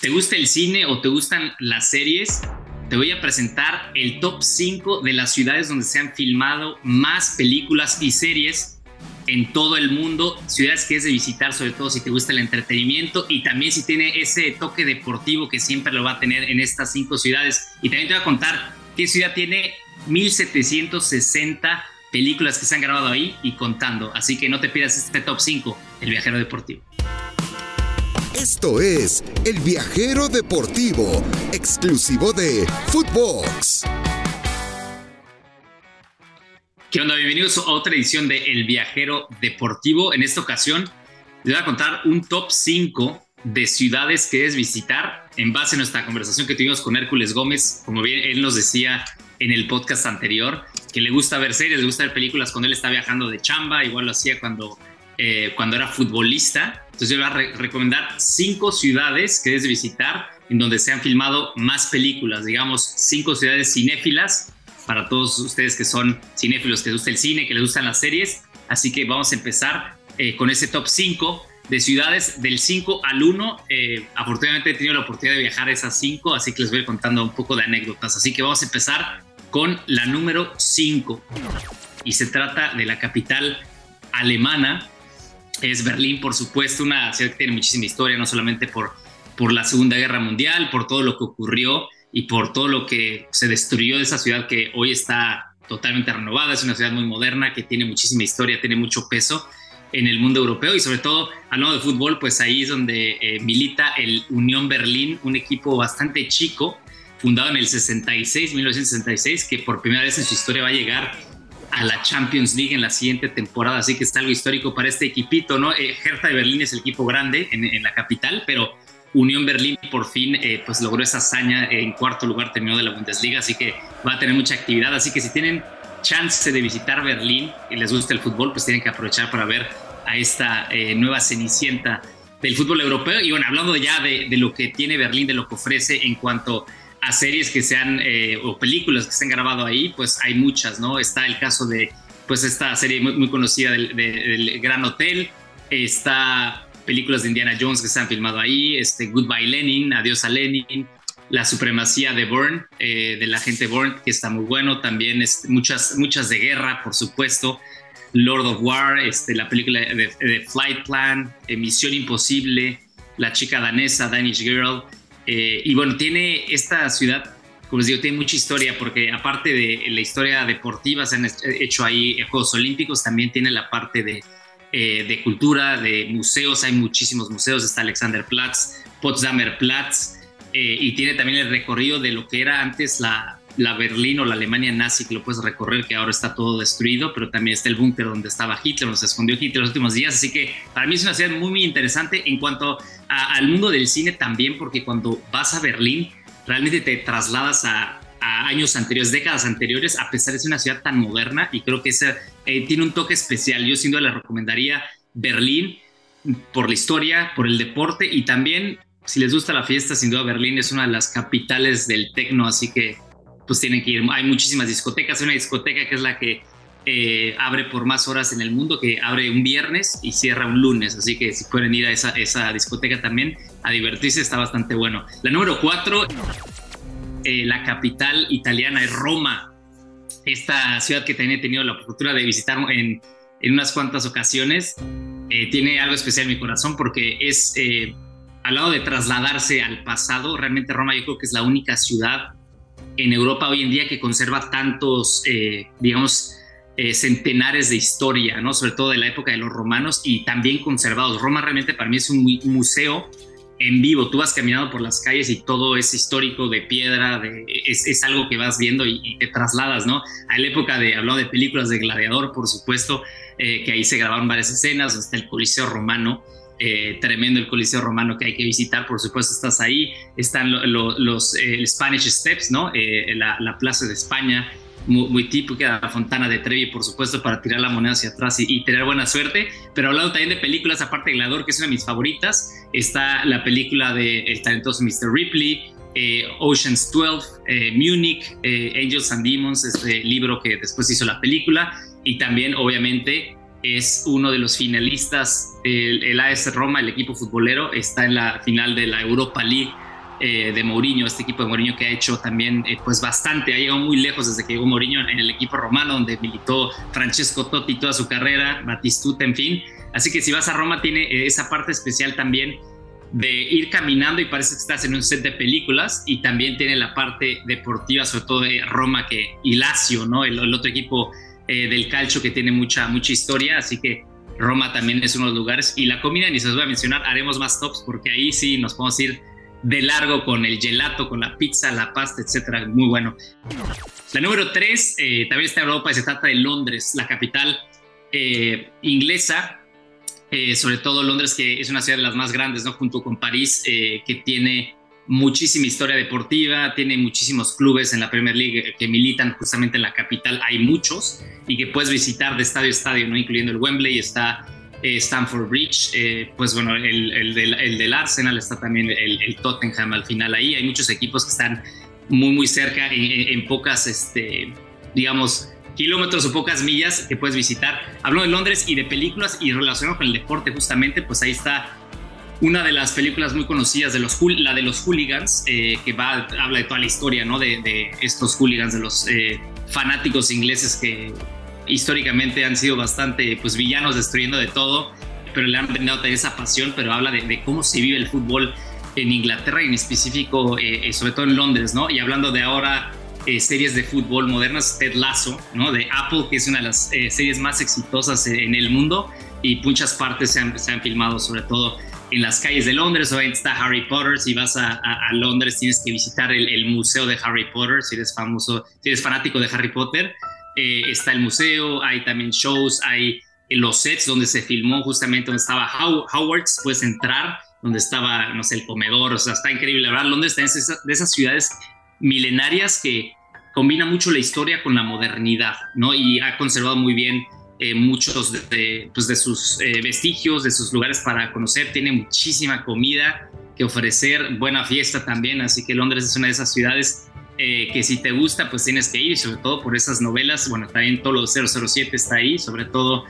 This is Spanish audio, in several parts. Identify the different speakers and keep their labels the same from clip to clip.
Speaker 1: ¿Te gusta el cine o te gustan las series? Te voy a presentar el top 5 de las ciudades donde se han filmado más películas y series en todo el mundo, ciudades que es de visitar, sobre todo si te gusta el entretenimiento y también si tiene ese toque deportivo que siempre lo va a tener en estas cinco ciudades. Y también te voy a contar qué ciudad tiene 1760 películas que se han grabado ahí y contando. Así que no te pierdas este top 5, El Viajero Deportivo.
Speaker 2: Esto es El Viajero Deportivo, exclusivo de Footbox.
Speaker 1: ¿Qué onda? Bienvenidos a otra edición de El Viajero Deportivo. En esta ocasión les voy a contar un top 5 de ciudades que debes visitar en base a nuestra conversación que tuvimos con Hércules Gómez. Como bien él nos decía en el podcast anterior, que le gusta ver series, le gusta ver películas cuando él está viajando de chamba, igual lo hacía cuando, eh, cuando era futbolista. Entonces yo voy a recomendar cinco ciudades que debes visitar en donde se han filmado más películas, digamos cinco ciudades cinéfilas para todos ustedes que son cinéfilos, que les gusta el cine, que les gustan las series. Así que vamos a empezar eh, con ese top 5 de ciudades del 5 al 1. Eh, afortunadamente he tenido la oportunidad de viajar a esas 5, así que les voy contando un poco de anécdotas. Así que vamos a empezar con la número 5. Y se trata de la capital alemana. Es Berlín, por supuesto, una ciudad que tiene muchísima historia, no solamente por, por la Segunda Guerra Mundial, por todo lo que ocurrió y por todo lo que se destruyó de esa ciudad que hoy está totalmente renovada, es una ciudad muy moderna que tiene muchísima historia, tiene mucho peso en el mundo europeo y sobre todo hablando de fútbol, pues ahí es donde eh, milita el Unión Berlín, un equipo bastante chico, fundado en el 66, 1966, que por primera vez en su historia va a llegar a la Champions League en la siguiente temporada, así que es algo histórico para este equipito, ¿no? Eh, Hertha de Berlín es el equipo grande en, en la capital, pero Unión Berlín por fin eh, pues logró esa hazaña en cuarto lugar terminó de la Bundesliga, así que va a tener mucha actividad, así que si tienen chance de visitar Berlín y les gusta el fútbol, pues tienen que aprovechar para ver a esta eh, nueva cenicienta del fútbol europeo. Y bueno, hablando ya de, lo que tiene Berlín, de lo que ofrece en cuanto a series que se han, eh, o películas que se han grabado ahí, pues hay muchas, ¿no? Está el caso de, pues esta serie muy, conocida del, del Gran Hotel, está películas de Indiana Jones que se han filmado ahí, este Goodbye Lenin, Adiós a Lenin, La Supremacía de Bourne, eh, de la gente Bourne, que está muy bueno, también es, muchas, muchas de guerra, por supuesto, Lord of War, este, la película de, Flight Plan, eh, Misión Imposible, La chica danesa, Danish Girl, eh, y bueno, tiene esta ciudad como les digo, tiene mucha historia porque aparte de la historia deportiva, se han hecho ahí Juegos Olímpicos, también tiene la parte de eh, de cultura, de museos, hay muchísimos museos, está Alexanderplatz, Potsdamer Platz, eh, y tiene también el recorrido de lo que era antes la, la Berlín o la Alemania nazi, que lo puedes recorrer, que ahora está todo destruido, pero también está el búnker donde estaba Hitler, donde se escondió Hitler los últimos días, así que para mí es una ciudad muy, muy interesante en cuanto al mundo del cine también, porque cuando vas a Berlín, realmente te trasladas a, a años anteriores, décadas anteriores, a pesar de ser una ciudad tan moderna y creo que esa, eh, tiene un toque especial. Yo sin duda le recomendaría Berlín por la historia, por el deporte y también si les gusta la fiesta, sin duda Berlín es una de las capitales del tecno, así que pues tienen que ir. Hay muchísimas discotecas, hay una discoteca que es la que eh, abre por más horas en el mundo, que abre un viernes y cierra un lunes, así que si pueden ir a esa, esa discoteca también a divertirse está bastante bueno. La número cuatro eh, la capital italiana es Roma, esta ciudad que también he tenido la oportunidad de visitar en, en unas cuantas ocasiones, eh, tiene algo especial en mi corazón porque es, al lado de trasladarse al pasado, realmente Roma yo creo que es la única ciudad en Europa hoy en día que conserva tantos, digamos, centenares de historia, ¿no? sobre todo de la época de los romanos y también conservados. Roma realmente para mí es un museo en vivo, tú vas caminando por las calles y todo es histórico de piedra, de, es, algo que vas viendo y, te trasladas, ¿no? A la época de, hablado de películas de Gladiador, por supuesto, eh, que ahí se grabaron varias escenas, está el Coliseo Romano, eh, tremendo el Coliseo Romano que hay que visitar, por supuesto estás ahí, están los eh, Spanish Steps, ¿no? La, la, Plaza de España, muy, típica, la Fontana de Trevi, por supuesto, para tirar la moneda hacia atrás y, tener buena suerte. Pero hablando también de películas, aparte de Gladiador, que es una de mis favoritas, está la película de El talentoso Mr. Ripley, eh, Ocean's 12, eh, Munich, eh, Angels and Demons, este libro que después hizo la película, y también, obviamente, es uno de los finalistas, el, el AS Roma, el equipo futbolero, está en la final de la Europa League eh, de Mourinho, este equipo de Mourinho que ha hecho también eh, pues bastante, ha llegado muy lejos desde que llegó Mourinho en el equipo romano donde militó Francesco Totti toda su carrera, Batistuta, en fin. Así que si vas a Roma tiene eh, esa parte especial también de ir caminando y parece que estás en un set de películas y también tiene la parte deportiva, sobre todo de Roma que, y Lazio, ¿no? El, otro equipo del calcio que tiene mucha, mucha historia, así que Roma también es uno de los lugares y la comida ni se os voy a mencionar, haremos más tops porque ahí sí nos podemos ir de largo con el gelato, con la pizza, la pasta, etcétera. Muy bueno. La número tres eh, también está en Europa y se trata de Londres, la capital eh, inglesa. Eh, sobre todo Londres, que es una ciudad de las más grandes, ¿no? Junto con París, que tiene muchísima historia deportiva, tiene muchísimos clubes en la Premier League que militan justamente en la capital, hay muchos, y que puedes visitar de estadio a estadio, ¿no? Incluyendo el Wembley, está eh, Stanford Bridge, eh, pues bueno, el, el, del, el, Arsenal está también el, Tottenham al final ahí. Hay muchos equipos que están muy, muy cerca en, pocas, este, digamos, kilómetros o pocas millas que puedes visitar. Hablo de Londres y de películas y relacionado con el deporte justamente, pues ahí está una de las películas muy conocidas de los la de los hooligans eh, que va habla de toda la historia no de, de estos hooligans de los fanáticos ingleses que históricamente han sido bastante pues, villanos destruyendo de todo, pero le han brindado esa pasión, pero habla de, cómo se vive el fútbol en Inglaterra y en específico, eh, eh, sobre todo en Londres, ¿no? Y hablando de ahora eh, series de fútbol modernas, Ted Lasso, ¿no? De Apple, que es una de las series más exitosas en el mundo y muchas partes se han, se han, filmado, sobre todo en las calles de Londres. Obviamente está Harry Potter. Si vas a, a, Londres, tienes que visitar el, el, museo de Harry Potter. Si eres famoso, si eres fanático de Harry Potter, eh, está el museo, hay también shows, hay los sets donde se filmó justamente donde estaba Howard's, puedes entrar, donde estaba, no sé, el comedor, o sea, está increíble. La verdad, Londres está de esas ciudades milenarias que combina mucho la historia con la modernidad, ¿no? Y ha conservado muy bien eh, muchos de, pues de sus eh, vestigios, de sus lugares para conocer, tiene muchísima comida que ofrecer, buena fiesta también, así que Londres es una de esas ciudades eh, que si te gusta, pues tienes que ir, sobre todo por esas novelas. Bueno, también todo lo 007 está ahí, sobre todo,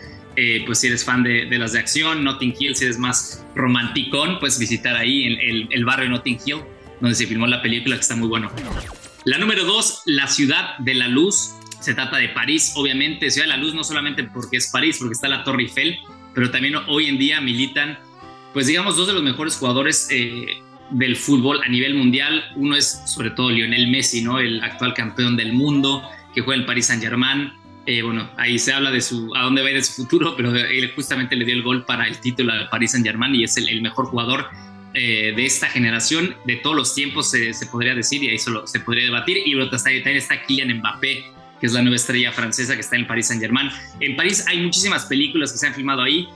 Speaker 1: pues si eres fan de, las de acción, Notting Hill, si eres más romanticón, pues visitar ahí el, el, barrio Notting Hill, donde se filmó la película, que está muy bueno. La número dos, La Ciudad de la Luz. Se trata de París, obviamente. Ciudad de la Luz no solamente porque es París, porque está la Torre Eiffel, pero también hoy en día militan, pues digamos, dos de los mejores jugadores eh, del fútbol a nivel mundial. Uno es sobre todo Lionel Messi, ¿no? El actual campeón del mundo que juega en Paris Saint Germain. Eh, bueno, ahí se habla de su a dónde va a ir su futuro, pero él justamente le dio el gol para el título al Paris Saint Germain y es el, mejor jugador eh, de esta generación, de todos los tiempos se, podría decir y ahí solo se podría debatir. Y bueno, también está Kylian Mbappé, que es la nueva estrella francesa que está en el Paris Saint Germain. En París hay muchísimas películas que se han filmado ahí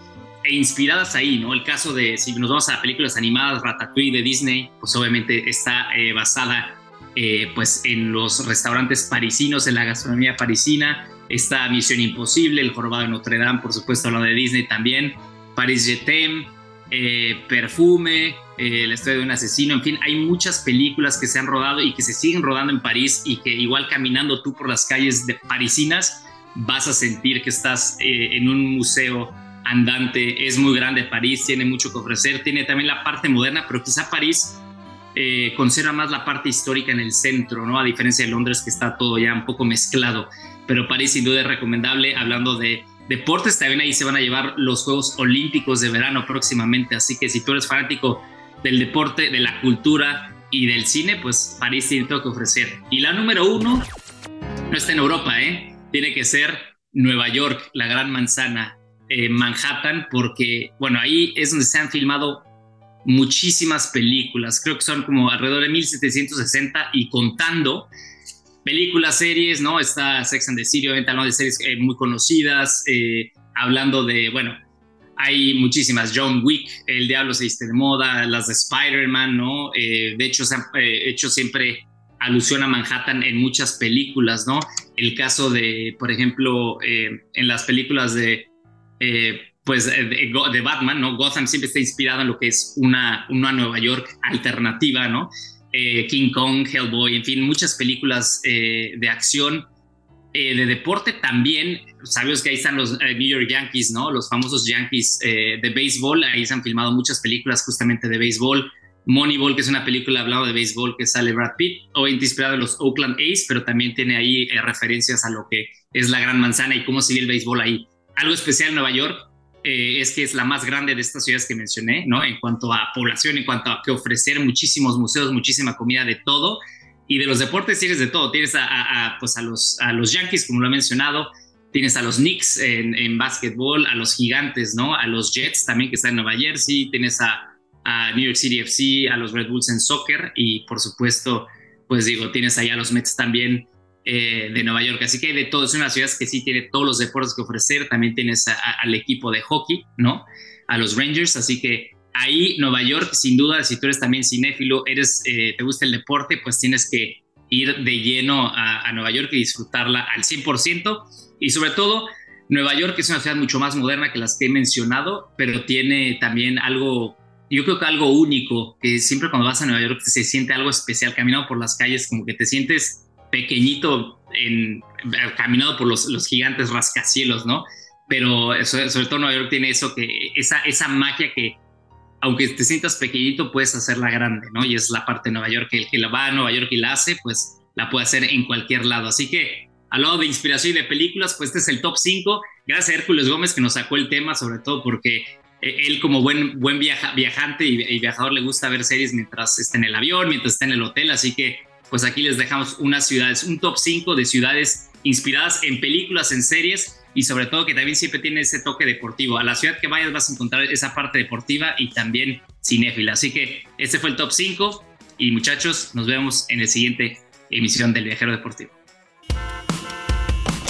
Speaker 1: e inspiradas ahí, ¿no? El caso de, si nos vamos a películas animadas, Ratatouille de Disney, pues obviamente está eh, basada eh, pues en los restaurantes parisinos, en la gastronomía parisina, está Misión Imposible, El Jorobado de Notre Dame, por supuesto, lo de Disney también, Paris Jetem, eh, Perfume, La historia de un asesino, en fin, hay muchas películas que se han rodado y que se siguen rodando en París y que igual caminando tú por las calles de parisinas vas a sentir que estás en un museo andante, es muy grande París, tiene mucho que ofrecer, tiene también la parte moderna, pero quizá París eh, conserva más la parte histórica en el centro, ¿no? A diferencia de Londres que está todo ya un poco mezclado, pero París sin duda es recomendable, hablando de deportes, también ahí se van a llevar los Juegos Olímpicos de verano próximamente, así que si tú eres fanático del deporte, de la cultura y del cine, pues París tiene todo que ofrecer. Y la número uno no está en Europa, ¿eh? Tiene que ser Nueva York, la gran manzana. Eh, Manhattan porque, bueno, ahí es donde se han filmado muchísimas películas, creo que son como alrededor de 1760 y contando películas, series, ¿no? Está Sex and the City, obviamente de series eh, muy conocidas, eh, hablando de, bueno, hay muchísimas, John Wick, El Diablo se viste de moda, las de Spider-Man, ¿no? de hecho, se han hecho siempre alusión a Manhattan en muchas películas, ¿no? El caso de, por ejemplo, en las películas de eh, pues eh, de, Batman, ¿no? Gotham siempre está inspirado en lo que es una, una Nueva York alternativa, ¿no? Eh, King Kong, Hellboy, en fin, muchas películas de acción eh, de deporte también, sabes que ahí están los eh, New York Yankees, ¿no? Los famosos Yankees eh, de béisbol, ahí se han filmado muchas películas justamente de béisbol. Moneyball, que es una película hablando de béisbol que sale Brad Pitt, obviamente inspirado en los Oakland A's, pero también tiene ahí referencias a lo que es la Gran Manzana y cómo sigue el béisbol ahí. Algo especial en Nueva York es que es la más grande de estas ciudades que mencioné, ¿no? En cuanto a población, en cuanto a que ofrecer muchísimos museos, muchísima comida de todo y de los deportes tienes de todo. Tienes a, pues a, los, a los Yankees, como lo he mencionado. Tienes a los Knicks en, en básquetbol, a los Gigantes, ¿no? A los Jets también, que están en Nueva Jersey. Tienes a, a New York City FC, a los Red Bulls en soccer. Y por supuesto, pues digo, tienes ahí a los Mets también eh, de Nueva York. Así que hay de todo. Es una ciudad que sí tiene todos los deportes que ofrecer. También tienes al equipo de hockey, ¿no? A los Rangers. Así que ahí Nueva York, sin duda, si tú eres también cinéfilo, eres, eh, te gusta el deporte, pues tienes que ir de lleno a, Nueva York y disfrutarla al 100%. Y sobre todo, Nueva York es una ciudad mucho más moderna que las que he mencionado, pero tiene también algo, yo creo que algo único, que siempre cuando vas a Nueva York se siente algo especial, caminando por las calles, como que te sientes pequeñito en, caminado por los, los gigantes rascacielos, ¿no? Pero sobre, sobre todo Nueva York tiene eso, que esa, esa magia que aunque te sientas pequeñito, puedes hacerla grande, ¿no? Y es la parte de Nueva York, el que la va a Nueva York y la hace, pues la puede hacer en cualquier lado. Así que, al lado de inspiración y de películas, pues este es el top 5. Gracias a Hércules Gómez que nos sacó el tema, sobre todo porque eh, él como buen, buen viajante y, viajador le gusta ver series mientras está en el avión, mientras está en el hotel. Así que, pues aquí les dejamos unas ciudades, un top 5 de ciudades inspiradas en películas, en series y sobre todo que también siempre tiene ese toque deportivo. A la ciudad que vayas vas a encontrar esa parte deportiva y también cinéfila. Así que este fue el top 5 y muchachos, nos vemos en la siguiente emisión del Viajero Deportivo.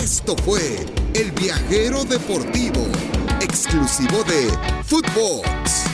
Speaker 2: Esto fue El Viajero Deportivo, exclusivo de Footbox.